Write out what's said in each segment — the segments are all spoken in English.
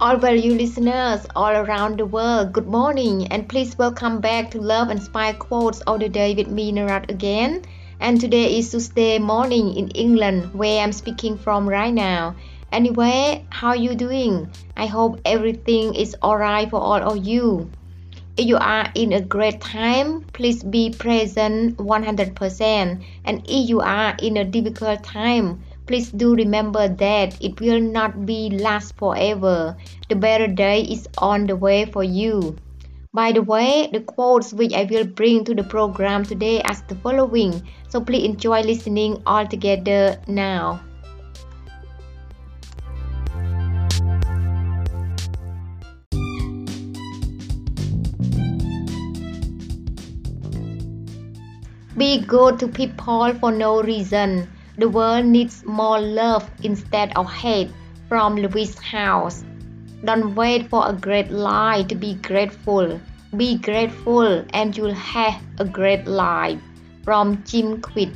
All value listeners all around the world, good morning and please welcome back to Love and Quotes of the Day with me, again. And today is Tuesday morning in England where I'm speaking from right now. Anyway, how are you doing? I hope everything is alright for all of you. If you are in a great time, please be present 100%. And if you are in a difficult time, Please do remember that it will not be last forever. The better day is on the way for you. By the way, the quotes which I will bring to the program today are the following, so please enjoy listening all together now. Be good to people for no reason. The world needs more love instead of hate from Lewis Howes. Don't wait for a great life to be grateful. Be grateful and you'll have a great life. From Jim Kwik.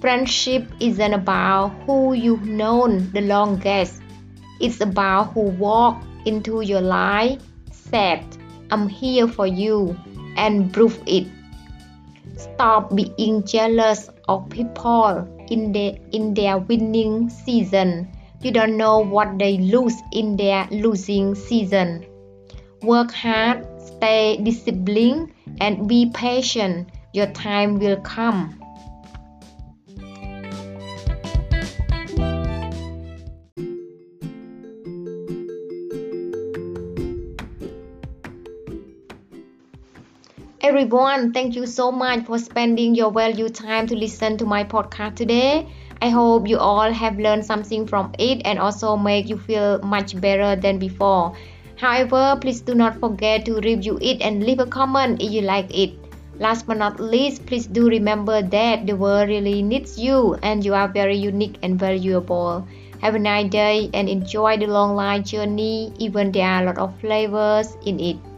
Friendship isn't about who you've known the longest. It's about who walked into your life, said, I'm here for you, and prove it. Stop being jealous of people in, the, in their winning season. You don't know what they lose in their losing season. Work hard, stay disciplined, and be patient. Your time will come. Everyone, thank you so much for spending your valuable time to listen to my podcast today. I hope you all have learned something from it and also make you feel much better than before. However, please do not forget to review it and leave a comment if you like it. Last but not least, please do remember that the world really needs you and you are very unique and valuable. Have a nice day and enjoy the long life journey, even there are a lot of flavors in it.